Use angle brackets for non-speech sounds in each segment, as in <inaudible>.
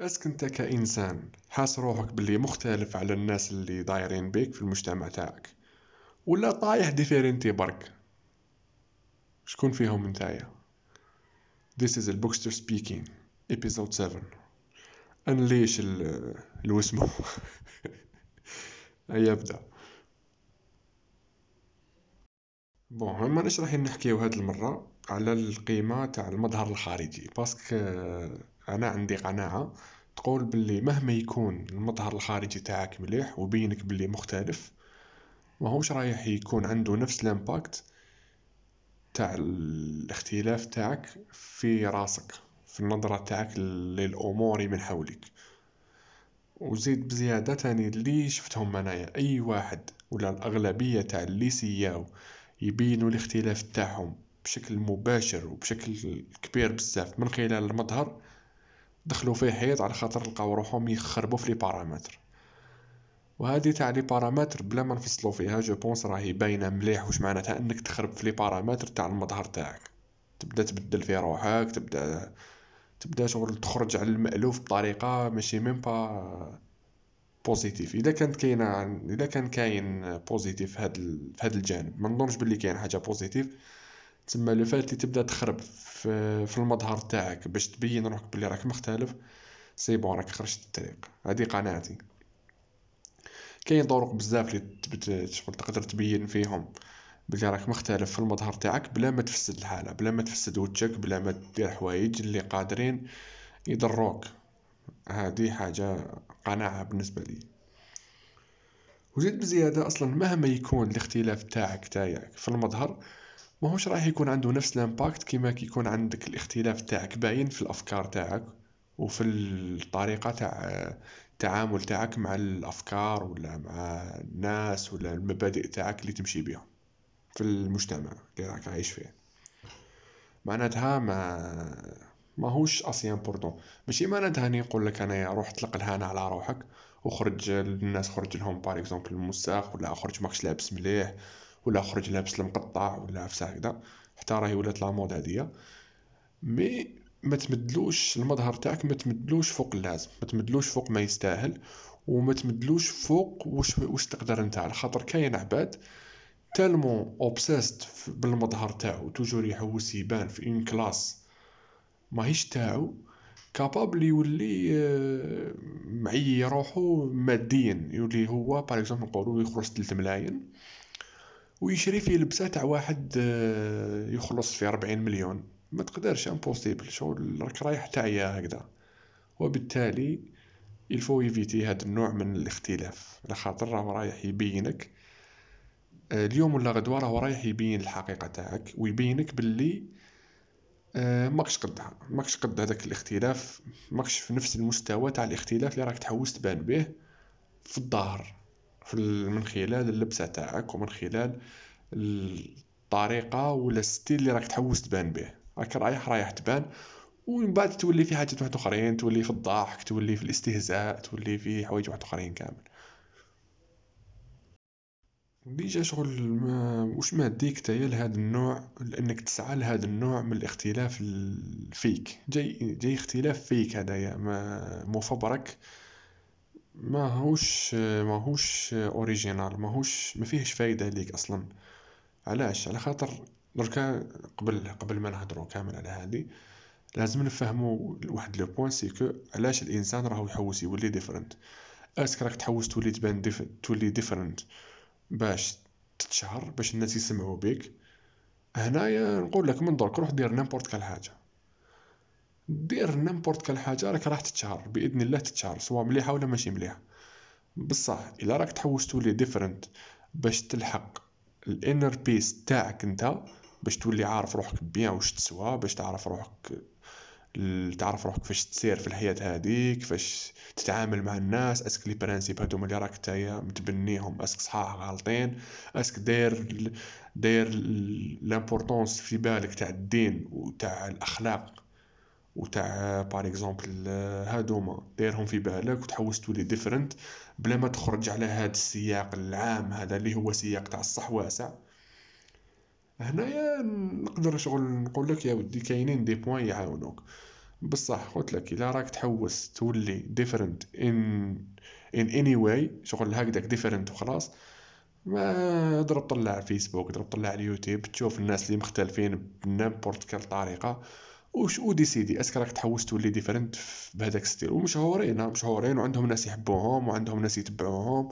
est-ce que أنت كإنسان حاس روحك باللي مختلف على الناس اللي دايرين بيك في المجتمع تاعك. ولا طايح différent برك؟ شكون فيهم نتايا This is the Bookster speaking episode 7 انليش ال الوسمو؟ <laughs> هيا بدا bon ماناش رايحين نحكيو هاد المرة على القيمة تاع المظهر الخارجي parce que أنا عندي قناعة تقول باللي مهما يكون المظهر الخارجي تاعك مليح وبينك باللي مختلف ماهوش رايح يكون عنده نفس الإمباكت تاع الاختلاف تاعك في راسك في النظرة تاعك للأمور من حولك. وزيد بزيادة تاني اللي شفتهم أنايا أي واحد ولا الأغلبية تاع اللي سياو يبينوا الاختلاف تاعهم بشكل مباشر وبشكل كبير بزاف من خلال المظهر دخلوا فيه حيط على خاطر لقاو روحهم يخربوا في les paramètres. وهذه تاع les paramètres بلا ما نفصلوا فيها je pense راهي باينة مليح واش معناتها إنك تخرب في les paramètres تاع المظهر تاعك. تبدأ تبدل في روحك تبدأ تبدأ شغل تخرج على المألوف بطريقة ماشي même pas positive إذا كانت كاينة إذا كان كاين positif في هذا هذا الجانب. ما نظنش باللي كاين حاجة positive تسمى لو فات تبدا تخرب في, في المظهر تاعك باش تبين روحك بلي راك مختلف c'est bon راك خرجت الطريق. هذه قناعتي. كاين طرق بزاف اللي شغل تقدر تبين فيهم بلي راك مختلف في المظهر تاعك بلا ما تفسد الحالة بلا ما تفسد وجهك بلا ما دير حوايج اللي قادرين يضروك. هذه حاجة قناعة بالنسبة لي. وزيد بزيادة أصلا مهما يكون الاختلاف تاعك تاعك في المظهر ماهوش راح يكون عنده نفس ال impact كيما كيكون عندك الاختلاف تاعك باين في الأفكار تاعك وفي الطريقة تاع التعامل تاعك مع الأفكار ولا مع الناس ولا المبادئ تاعك اللي تمشي بها في المجتمع اللي راك عايش فيه. معناتها ما ماهوش aussi important ماشي معناتها أني نقول لك أنا روح اطلق الهنا على روحك وخرج الناس خرج لهم par exemple المساخ ولا خرج ماكش لابس مليح ولا خرج لابس المقطع ولا عفسه هكذا حتى راهي ولات لا مود هادية مي ما تمدلوش المظهر تاعك ما تمدلوش فوق اللازم ما تمدلوش فوق ما يستاهل وما تمدلوش فوق واش واش تقدر انت على خاطر كاين عباد تالمون اوبسيست بالمظهر تاعو توجور يحوس يبان في اون كلاس ماهيش تاعو كابابل يولي آه، معي روحو ماديا يولي هو باغ اكزومبل نقولو يخرج 3 ملاين ويشري فيه لبسه تاع واحد آه، يخلص في أربعين مليون. ما تقدرش impossible شغل راك رايح تعيا هكذا. وبالتالي il faut يفيتي هذا النوع من الاختلاف. على خاطر راه رايح يبينك آه، اليوم ولا غدوة راه رايح يبين الحقيقة تاعك ويبينك باللي آه، ماكش قدها ماكش قد هذاك الاختلاف. ماكش في نفس المستوى تاع الاختلاف اللي راك تحوس تبان به في الظاهر. من خلال اللبسة تاعك ومن خلال الطريقة ولا الستيل اللي راك تحوس تبان به. راك رايح رايح تبان ومن بعد تولي في حاجات واحد آخرين تولي في الضحك تولي في الاستهزاء تولي في حوايج واحد آخرين كامل. ديجا شغل ما وش ما ديك تايا لهذا النوع؟ لأنك تسعى لهذا النوع من الاختلاف فيك. جاي جاي اختلاف فيك هدايا ما مفبرك ماهوش ماهوش original ماهوش ما فيهش فايدة ليك أصلا. علاش؟ على خاطر دركا قبل قبل ما نهضروا كامل على هذه لازم نفهموا واحد le point c'est que علاش الإنسان راهو يحوس يولي different est-ce que راك تحوس تولي تبان diff... تولي different باش تتشهر باش الناس يسمعوا بك هنايا نقول لك من درك روح دير n'importe quelle حاجة. دير n'importe quelle حاجة راك راح تتشهر بإذن الله تتشهر سواء مليحة ولا ماشي مليحة. بصح إلا راك تحوس تولي different باش تلحق ال inner peace تاعك أنت باش تولي عارف روحك بيان واش تسوى باش تعرف روحك تعرف روحك كيفاش تسير في الحياة هذيك كيفاش تتعامل مع الناس est-ce que les principes هادوما اللي راك نتايا متبنيهم est-ce que صحاح غالطين أسك داير داير l'importance في بالك تاع الدين وتاع الأخلاق. وتاع par exemple هادوما دايرهم في بالك وتحوس تولي different بلا ما تخرج على هاد السياق العام هذا اللي هو سياق تاع الصح واسع هنايا نقدر شغل نقول لك يا ودي كاينين des points يعاونوك. بصح قلت لك إلا راك تحوس تولي different in in any way شغل هكذاك different وخلاص ما ضرب طلع فيسبوك ضرب طلع اليوتيوب تشوف الناس اللي مختلفين بنامبورت كال طريقة. وش وديسيدي اسك راك تحوس تولي ديفرنت بهذاك ستيل. ومشهورين مشهورين وعندهم ناس يحبوهم وعندهم ناس يتبعوهم.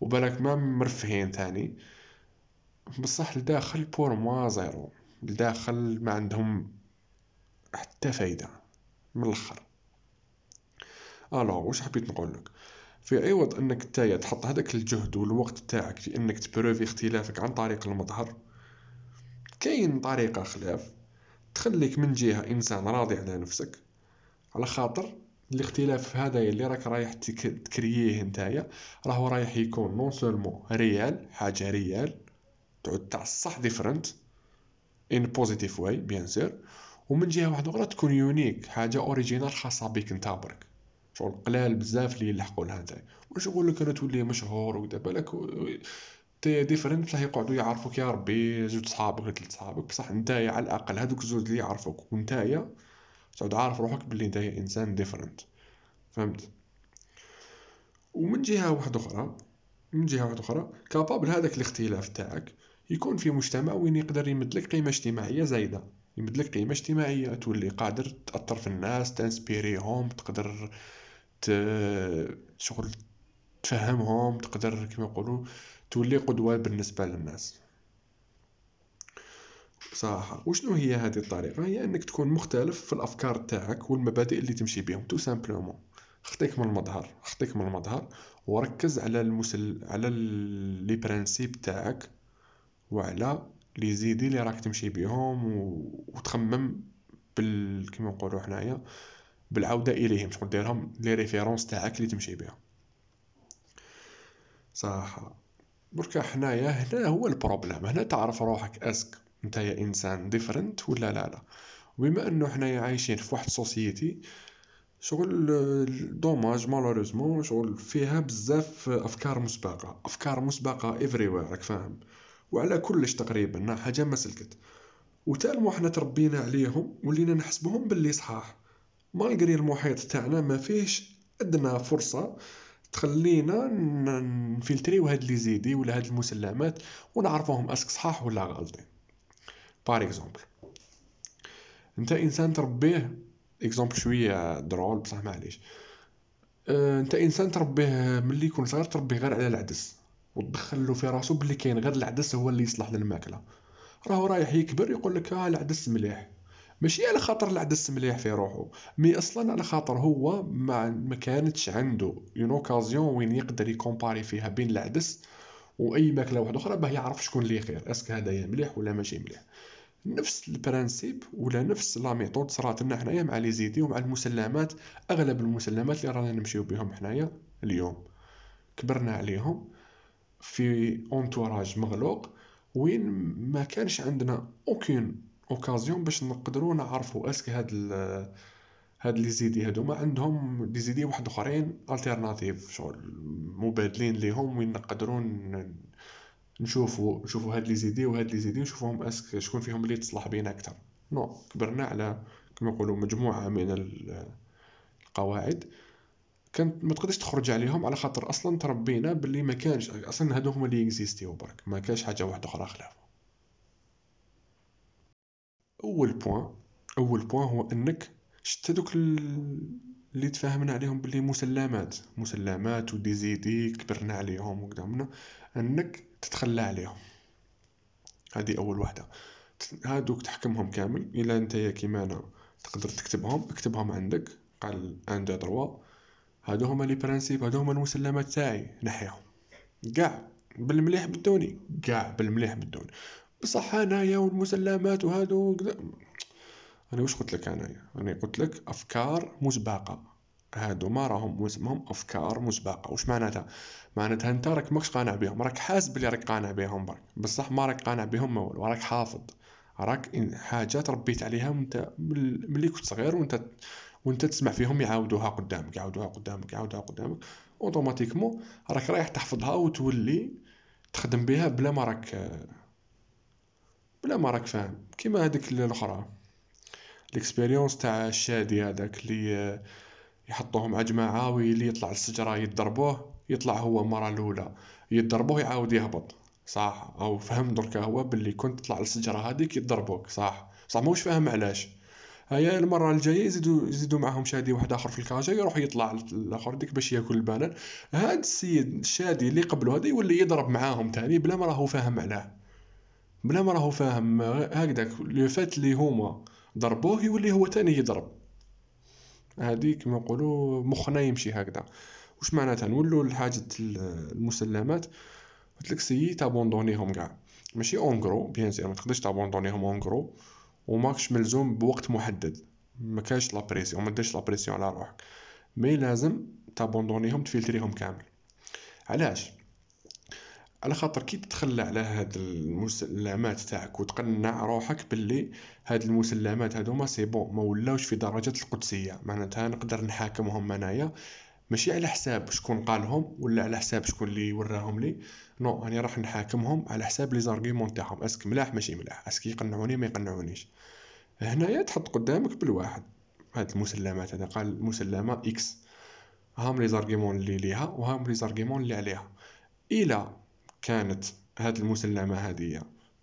وبالك ما مرفهين تاني بصح لداخل بور موا زيرو. لداخل ما عندهم حتى فايدة. من الأخر. الوغ واش حبيت نقولك في عوض إنك نتايا تحط هذاك الجهد والوقت تاعك في إنك تبروفي اختلافك عن طريق المظهر؟ كاين طريقة خلاف. تخليك من جهة إنسان راضي على نفسك. على خاطر الاختلاف هذا اللي راك رايح تكرييه نتايا راهو رايح يكون نون سولمون ريال حاجة ريال تعود تاع الصح ديفرنت ان بوزيتيف واي بيان سور ومن جهة واحدة أخرى تكون unique حاجة originale خاصة بك أنت برك. شغل قلال بزاف اللي يلحقوا لها نتايا. واش نقول لك أنا تولي مشهور وكذا؟ بالك t'es different بصح يقعدوا يعرفوك يا ربي زوج صحابك ولا ثلاث صحابك. بصح نتايا على الأقل هذوك الزوج اللي يعرفوك. ونتايا تعود عارف روحك بلي نتايا إنسان different فهمت؟ ومن جهة واحدة أخرى من جهة واحدة أخرى capable هذاك الاختلاف تاعك يكون في مجتمع وين يقدر يمدلك قيمة اجتماعية زايدة. يمدلك قيمة اجتماعية تولي قادر تأثر في الناس تنسبيريهم تقدر ت... شغل تفهمهم تقدر كما يقولوا تولي قدوة بالنسبة للناس. صراحة وشنو هي هذه الطريقة؟ هي أنك تكون مختلف في الأفكار تاعك والمبادئ اللي تمشي بهم. tout simplement خطيك من المظهر خطيك من المظهر وركز على المسل على لي برانسيب تاعك وعلى لي زيدي اللي راك تمشي بهم و... وتخمم بال كيما نقولوا حنايا بالعودة إليهم. شغل ديرهم لي ريفيرونس تاعك اللي تمشي بهم صح بركا حنايا هنا هو البروبليم هنا تعرف روحك اسك نتايا إنسان ديفرنت ولا لا لا. وبما أنه حنايا عايشين في واحد سوسيتي شغل dommage malheureusement شغل فيها بزاف أفكار مسبقة. أفكار مسبقة à priori راك فاهم. وعلى كلش تقريبا حاجة ما سلكت. و tellement حنا تربينا عليهم ولينا نحسبهم باللي صحاح. malgré المحيط تاعنا ما فيهش أدنى فرصة تخلينا نفلتريو هاد les idées ولا هاد المسلمات ونعرفوهم est-ce que صحاح ولا غالطين par exemple أنت إنسان تربيه exemple شوية drôle بصح معليش. أه أنت إنسان تربيه ملي يكون صغير تربيه غير على العدس. وتدخل له في راسو بلي كاين غير العدس هو اللي يصلح للماكلة. راهو رايح يكبر يقول لك آه العدس مليح. ماشي على خاطر العدس مليح في روحو. mais أصلا على خاطر هو ما ما كانتش عنده une occasion وين يقدر يكومباري فيها بين العدس وأي ماكلة واحدة أخرى باه يعرف شكون اللي خير est-ce que هذايا مليح ولا ماشي مليح. نفس ال principe ولا نفس la méthode صرات لنا حنايا مع les idées ومع المسلمات أغلب المسلمات اللي رانا نمشيو بهم حنايا اليوم. كبرنا عليهم في entourage مغلوق وين ما كانش عندنا aucune occasion باش نقدروا نعرفوا est-ce que هاد هاد les idées هادوما عندهم les idées واحد أخرين alternatives شغل مبادلين ليهم وين نقدروا نشوفوا نشوفوا هاد les idées وهاد les idées نشوفوهم est-ce que شكون فيهم اللي تصلح بينا أكثر. non كبرنا على كما يقولوا مجموعة من القواعد. كانت ما تقدرش تخرج عليهم على خاطر أصلا تربينا باللي ما كانش أصلا هادو هما اللي اكزيستيو برك. ما كانش حاجة واحدة أخرى خلافه أول point أول point هو إنك شت هذوك اللي تفاهمنا عليهم باللي مسلمات. مسلمات و des idées كبرنا عليهم وقدامنا إنك تتخلى عليهم. هذه أول واحدة. هادوك تحكمهم كامل. إلا أنت كيما أنا تقدر تكتبهم اكتبهم عندك. قال un deux trois هادو هما les principes هادو هما المسلمات تاعي نحيهم. قاع بالمليح بدوني قاع بالمليح بدوني بصح انايا والمسلمات وهادو أنا واش قلت لك انايا أنا قلت لك أفكار مسبقة. هادو ما راهم اسمهم أفكار مسبقة. واش معناتها؟ معناتها أنت راك ماكش قانع بهم راك حاسب بلي راك قانع بهم برك. بصح ما راك قانع بهم ما والو راك حافظ. راك حاجات ربيت عليها وأنت ملي كنت صغير وأنت وأنت تسمع فيهم يعاودوها قدامك يعاودوها قدامك يعاودوها قدامك. automatiquement راك رايح تحفظها وتولي تخدم بها بلا ما راك بلا ما راك فاهم. كيما هذيك الأخرى. l'expérience تاع الشادي هذاك اللي يحطوهم مع جماعة ويلي يطلع الشجرة يضربوه يطلع هو المرة الأولى. يضربوه يعاود يهبط. صح؟ أو فهم دركا هو باللي كنت تطلع الشجرة هذيك يضربوك. صح؟ صح موش فاهم علاش. هيا المرة الجاية يزيدو يزيدو معاهم شادي واحد آخر في الكاجا يروح يطلع الآخر ديك باش ياكل البنان هاد السيد الشادي اللي قبلو هذا يولي يضرب معاهم تاني بلا ما راهو فاهم علاه. بلا ما راهو فاهم هكداك لو فات اللي هما ضربوه يولي هو تاني يضرب. هادي كما نقولوا مخنا يمشي هكذا. واش معناتها؟ نولو لحاجة المسلمات قلتلك essaye تابوندونيهم قاع ماشي en bien sûr ما تقدرش تابوندونيهم en gros وماكش ملزوم بوقت محدد. ما كاش la pression ما ديرش la pression على روحك. mais لازم تابوندونيهم تفلتريهم كامل. علاش؟ على خاطر كي تتخلى على هاد المسلمات تاعك وتقنع روحك باللي هاد المسلمات هادوما c'est bon ما ولاوش في درجة القدسية. معناتها نقدر نحاكمهم أنايا ماشي على حساب شكون قالهم ولا على حساب شكون اللي وراهم لي. non راني راح نحاكمهم على حساب les arguments تاعهم. est-ce que ملاح ماشي ملاح. est-ce que يقنعوني ما يقنعونيش. هنايا تحط قدامك بالواحد. هاد المسلمات هذا قال المسلمة x هام les arguments اللي ليها وهام les arguments اللي عليها. إلى كانت هاد المسلمة هادية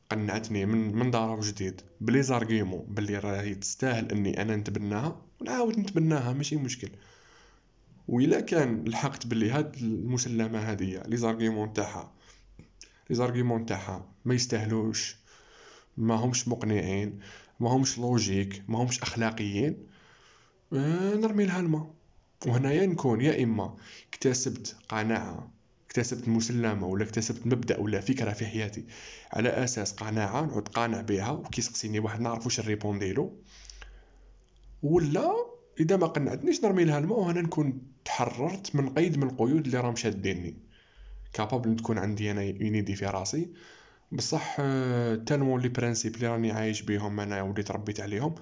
قنعتني من من ضرب جديد بلي زارغيمون بلي راهي تستاهل إني أنا نتبناها ونعاود نتبناها ماشي مشكل. وإلا كان لحقت بلي هاد المسلمة هادية لي زارغيمون تاعها لي زارغيمون تاعها ما يستاهلوش ما همش مقنعين ما همش لوجيك ما همش أخلاقيين آه، نرمي لها الماء. وهنايا نكون يا إما اكتسبت قناعة اكتسبت مسلمة ولا اكتسبت مبدأ ولا فكرة في حياتي. على أساس قناعة نعود قانع بها وكي سقسيني واحد نعرف واش نريبونديلو ولا إذا ما قنعتنيش نرمي لها الماء وهنا نكون تحررت من قيد من القيود اللي راهم شاديني. capable تكون عندي أنا une idée في راسي. بصح tellement les principes اللي راني عايش بيهم أنا وليت تربيت عليهم.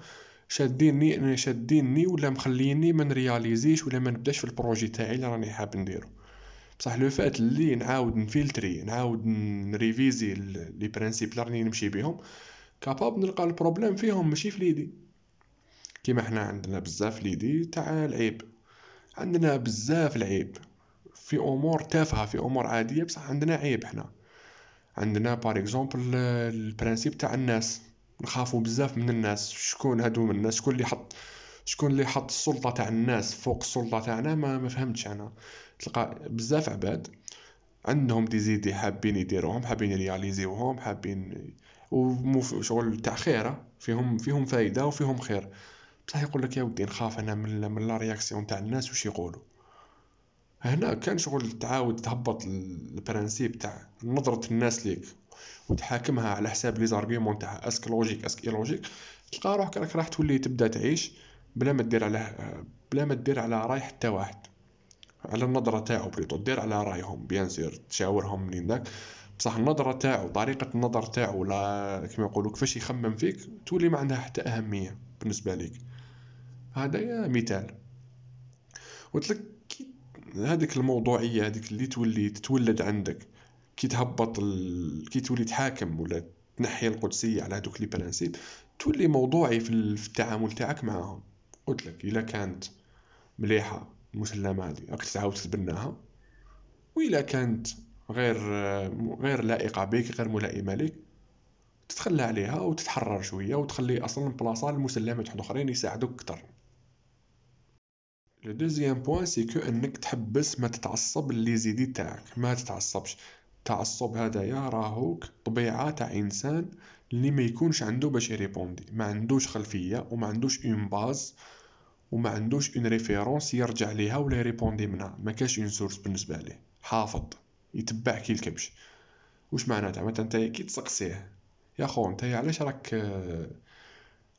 شاديني شاديني ولا مخليني ما نرياليزيش ولا ما نبدأش في ال projet تاعي اللي راني حاب نديرو. بصح le fait اللي نعاود نفلتري نعاود نريفيزي les principes اللي نمشي بيهم capable نلقى ال problème فيهم ماشي في l'idée. كيما حنا عندنا بزاف l'idée تاع العيب. عندنا بزاف العيب. في أمور تافهة في أمور عادية بصح عندنا عيب حنا. عندنا par exemple ال principe تاع الناس. نخافوا بزاف من الناس. شكون هادو من الناس؟ شكون اللي حط شكون اللي حط السلطة تاع الناس فوق السلطة تاعنا ما ما فهمتش أنا. تلقى بزاف عباد عندهم des idées حابين يديروهم حابين يرياليزيوهم حابين وشغل تاع خير فيهم فيهم فايدة وفيهم خير. بصح يقول لك يا ودي نخاف أنا من من la réaction تاع الناس واش يقولوا؟ هنا كان شغل تعاود تهبط ال principe تاع نظرة الناس ليك وتحاكمها على حساب les arguments تاع est-ce que logique est-ce que est logique تلقى روحك راك راح تولي تبدأ تعيش بلا ما دير على بلا ما دير على راي حتى واحد. على النظرة تاعو plutôt دير على رايهم bien sûr تشاورهم منين داك بصح النظرة تاعو طريقة النظر تاعو ولا كيما يقولوا كيفاش يخمم فيك تولي ما عندها حتى أهمية بالنسبة ليك. هذا مثال. قلت كي هذيك الموضوعية هذيك اللي تولي تتولد عندك كي تهبط ال... كي تولي تحاكم ولا تنحي القدسية على هذوك les principes تولي موضوعي في التعامل تاعك معاهم. قلت لك إلا كانت مليحة المسلمة هذه راك تعاود تتبناها وإلا كانت غير غير لائقة بك غير ملائمة لك تتخلى عليها وتتحرر شوية وتخلي أصلا بلاصة لمسلمات أخرين يساعدوك أكتر le deuxième point c'est que أنك تحبس ما تتعصب ل les idées تاعك. ما تتعصبش. التعصب هذايا راهوك طبيعة تاع إنسان اللي ما يكونش عنده باش ي répondre. ما عندوش خلفية وما عندوش une base وما عندوش une référence يرجع ليها ولا ي répondre منها. ما كاش une source بالنسبة ليه. حافظ. يتبع كي الكبش. واش معناتها مثلا انت كي تسقسيه. يا خو انت علاش راك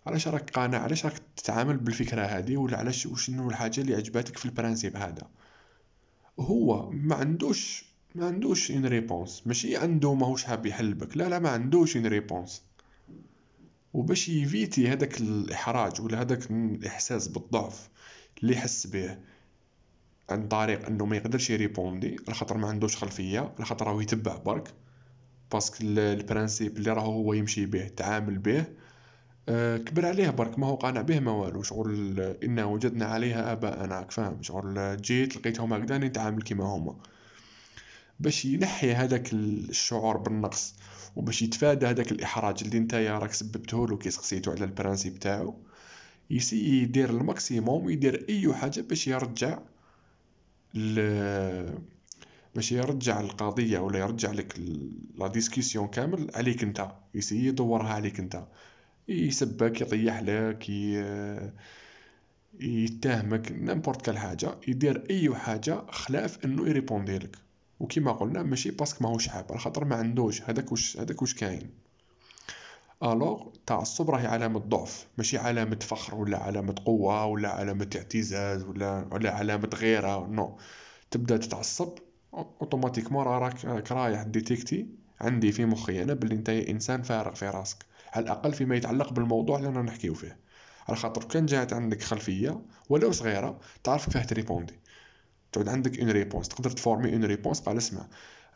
علاش راك قانع؟ علاش راك تتعامل بالفكرة هذه؟ ولا علاش وشنو الحاجة اللي عجباتك في ال principe هذا؟ هو ما عندوش ما عندوش une réponse ماشي عنده ماهوش حاب يجاوبك لا لا ما عندوش une réponse وباش ي éviter هذاك الإحراج ولا هذاك الإحساس بالضعف اللي يحس به عن طريق أنه ما يقدرش ي répondre على خاطر ما عندوش خلفية على خاطر راهو يتبع برك. parce que ال principe اللي راهو هو يمشي به تعامل به آه، كبر عليه برك. ما هو قانع به ما والو. شغل إنا وجدنا عليها آباءنا راك فاهم شغل جيت لقيتهم هكذا نتعامل كيما هما. باش ينحي هذاك الشعور بالنقص وباش يتفادى هذاك الإحراج اللي نتايا راك سببتهولو كي سقسيتو على ال principe تاعو يدير ال maximum يدير أي حاجة باش يرجع. باش يرجع القضية ولا يرجع لك la discussion كامل عليك انت يسي يدورها عليك انت يسبك يطيح لك يتهمك n'importe quelle حاجة يدير أي حاجة خلاف إنه ي répondre لك وكيما قلنا ماشي parce que ماهوش حاب على خاطر ما عندوش. هذاك واش هذاك واش كاين؟ alors التعصب راهي علامة ضعف ماشي علامة فخر ولا علامة قوة ولا علامة اعتزاز ولا ولا علامة غيرة non. تبدأ تتعصب automatiquement راك رايح détecté عندي في مخي أنا بلي أنت إنسان فارغ في راسك. على الأقل فيما يتعلق بالموضوع اللي رانا نحكيو فيه. على خاطر كان جات عندك خلفية ولو صغيرة تعرف كيفاه ت répondre. تعود عندك une réponse تقدر ت former une réponse قال اسمع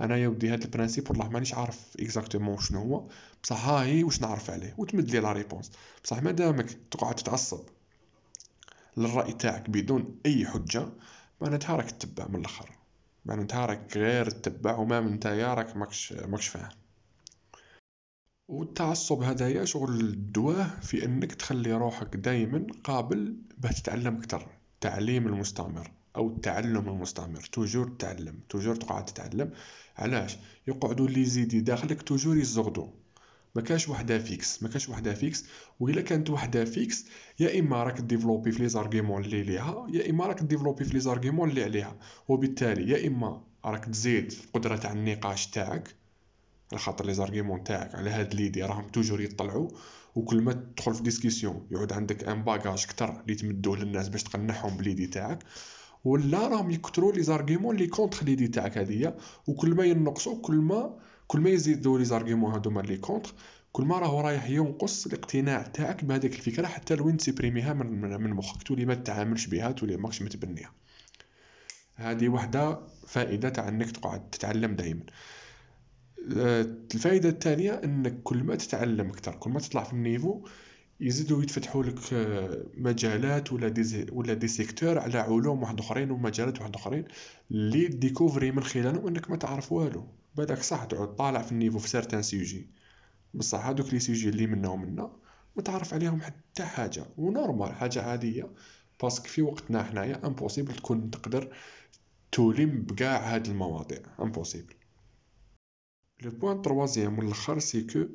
أنا يا ودي هاد ال principe والله مانيش عارف exactement شنو هو. بصح هاي واش نعرف عليه؟ وتمد لي la réponse بصح مادامك تقعد تتعصب للرأي تاعك بدون أي حجة معناتها راك تتبع من الآخر. معناتها راك غير تتبع وما من نتايا راك ماكش ماكش فاهم. والتعصب هدايا شغل الدوا في إنك تخلي روحك دايما قابل باه تتعلم أكتر. التعليم المستمر. أو التعلم المستمر toujours تتعلم toujours تقعد تتعلم. علاش؟ يقعدوا les idées داخلك toujours يزغدو. ما كاش وحدة fixe. ما كاش وحدة fixe. وإلا كانت وحدة fixe يا إما راك développer في les arguments اللي ليها يا إما راك développer في les arguments اللي عليها. وبالتالي يا إما راك تزيد في القدره تاع النقاش تاعك على خاطر les arguments تاعك على هاد l'idée. راهم toujours يطلعوا وكل ما تدخل في discussion يعود عندك un bagage كتر اللي تمدوه للناس باش تقنعهم ب l'idée تاعك. ولا راهم يكثروا les arguments لي contre l'idée تاعك هذيا وكل ما ينقصوا كل ما كل ما يزيدوا les arguments هذوما لي contre كل ما راهو رايح ينقص الاقتناع تاعك بهذيك الفكرة حتى لوين ت supprimer ها من من مخك تولي ما تتعاملش بها تولي ماكش متبنيها. هذه وحدة فائدة تاع انك تقعد تتعلم دائما الفائدة الثانية انك كل ما تتعلم أكثر كل ما تطلع في ال niveau يزيدوا يتفتحوا لك آه، مجالات ولا des ولا des secteurs على علوم واحد آخرين ومجالات واحد آخرين اللي découvrir من خلالهم إنك ما تعرف والو. بالك صح تعود طالع في ال niveau في certains sujets بصح هادوك les sujets اللي منا ومنا ما تعرف عليهم حتى حاجة. و normal حاجة عادية. parce que في وقتنا حنايا impossible تكون تقدر تلم بكاع هاد المواضيع. impossible le point troisième والاخر c'est que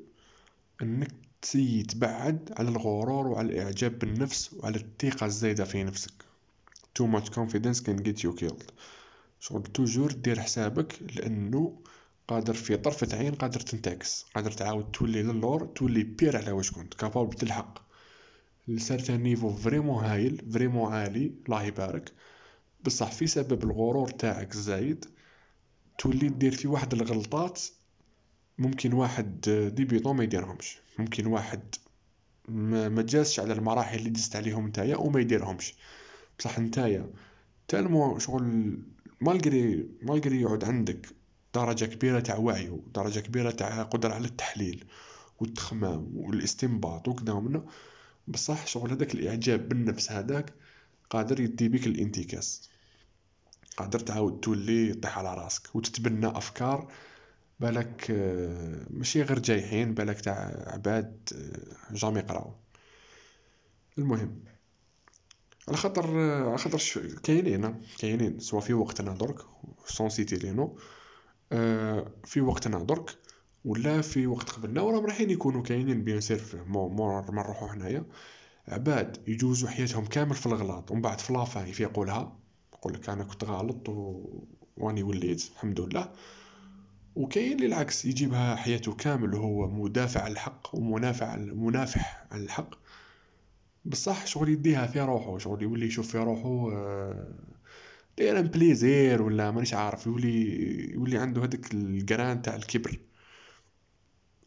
إنك تبعد على الغرور وعلى الإعجاب بالنفس وعلى الثقة الزايدة في نفسك. Too much confidence can get you killed. شغل toujours دير حسابك لأنه قادر في طرفة عين قادر تنتكس. قادر تعاود تولي للور تولي pire على واش كنت. capable تلحق. ل certain niveau vraiment هايل vraiment عالي الله يبارك. بصح في سبب الغرور تاعك الزايد. تولي دير في واحد الغلطات ممكن واحد ديبيطون ما يديرهمش. ممكن واحد ما جازش على المراحل اللي دزت عليهم نتايا وما يديرهمش. بصح نتايا تالمو شغل مالغري مالغري يعود عندك درجة كبيرة تاع وعي ودرجة كبيرة تاع قدرة على التحليل والتخمام والاستنباط وكذا ومنا بصح شغل هذاك الإعجاب بالنفس هذاك قادر يدي بك الانتكاس. قادر تعاود تولي طيح على راسك وتتبنى أفكار بالك آه، ماشي غير جايحين بالك تاع عباد آه، جامي قراو. المهم على خاطر آه، على خاطر كاينين كاينين. سوا في وقتنا درك سون سيتي لينو في وقتنا درك ولا في وقت قبلنا وراهم رايحين يكونوا كاينين bien sûr مور ما نروحو حنايا عباد يجوزوا حياتهم كامل في الغلط ومن بعد في la fin يفيقوا لها يقول لك أنا كنت غلط و... وأني وليت الحمد لله. وكاين اللي العكس يجيبها حياته كامل وهو مدافع الحق ومنافع منافح عن الحق. بصح شغل يديها في روحه شغل يولي يشوف في روحه آه، داير un plaisir ولا مانيش عارف يولي يولي عنده هذاك ال grain تاع الكبر.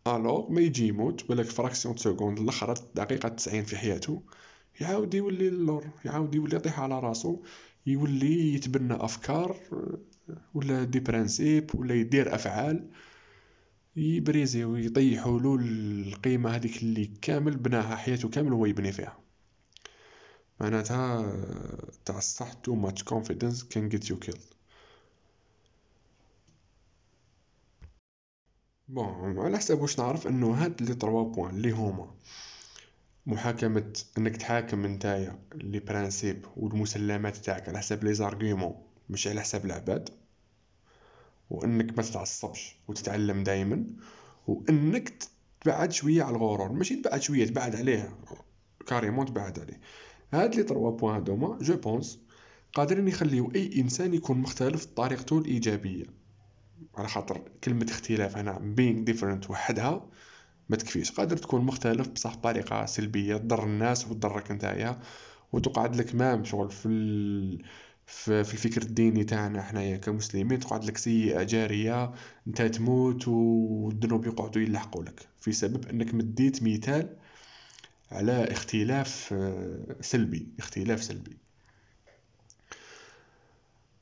alors ما يجي يموت بالك fraction seconde الأخر دقيقة 90 في حياته يعاود يولي اللور يعاود يولي يطيح على راسو يولي يتبنى أفكار ولا des principes ولا يدير أفعال يبريزيو يطيحوا له القيمة هذيك اللي كامل بناها حياته كامل هو يبني فيها. معناتها تاع الصح too much confidence can get you killed. bon على حساب واش نعرف إنه هاد les trois points اللي هما. محاكمة إنك تحاكم نتايا les principes والمسلمات تاعك على حساب les arguments مش على حساب العباد وإنك ما تتعصبش وتتعلم دائما وإنك تبعد شوية على الغرور. ماشي تبعد شوية تبعد عليه carrément تبعد عليه. هاد les trois points هادوما je pense قادرين يخليو أي إنسان يكون مختلف بطريقته الإيجابية. على خاطر كلمة اختلاف هنا being different وحدها ما تكفيش. قادر تكون مختلف بصح بطريقة سلبية تضر الناس وتضرك نتايا وتقعد لك مام شغل في. في الفكر الديني تاعنا حنايا كمسلمين تقعد لك سيئة جارية انت تموت والذنوب يقعدوا يلحقوا لك. في سبب انك مديت مثال على اختلاف آه، سلبي اختلاف سلبي.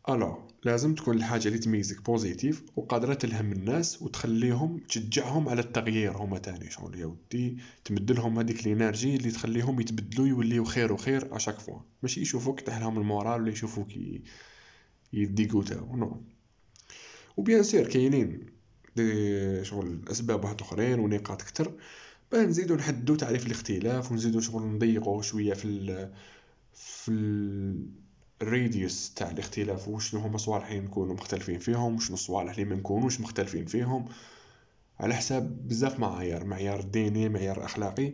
alors لازم تكون الحاجة اللي تميزك positive وقادرة تلهم الناس وتخليهم تشجعهم على التغيير. هما تاني شغل يا ودي تمدلهم هذيك ال energy اللي تخليهم يتبدلوا يوليو خير وخير à chaque fois ماشي يشوفوك تحت لهم ال moral ولا يشوفوك يديغوتاو non. و bien sûr كاينين des شغل أسباب واحد أخرين ونقاط كتر. باه نزيدو نحددو تعريف الاختلاف ونزيدو شغل نضيقو شوية في ال في ال الريديوس تاع الاختلاف وشنو هما الصوالح اللي نكونوا مختلفين فيهم وشنو الصوالح اللي ما نكونوش مختلفين فيهم. على حساب بزاف معايير معيار ديني معيار أخلاقي.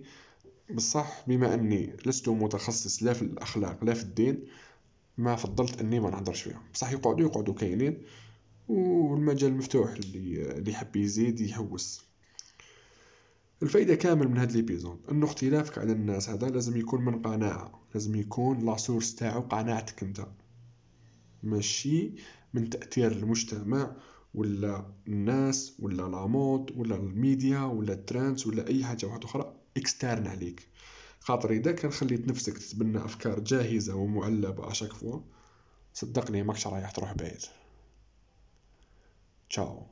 بصح بما أني لست متخصص لا في الأخلاق لا في الدين ما فضلت أني ما نهضرش فيهم. بصح يقعدوا يقعدوا كاينين والمجال مفتوح اللي اللي يحب يزيد يحوس الفايدة كامل من هاد l'épisode إنه اختلافك على الناس هذا لازم يكون من قناعة لازم يكون la source تاعو قناعتك أنت. ماشي من تأثير المجتمع ولا الناس ولا la mode ولا الميديا ولا ال tendances ولا أي حاجة واحدة أخرى externe عليك خاطر إذا كان خليت نفسك تتبنى أفكار جاهزة ومعلبة à chaque fois صدقني ماكش رايح تروح بعيد. تشاو.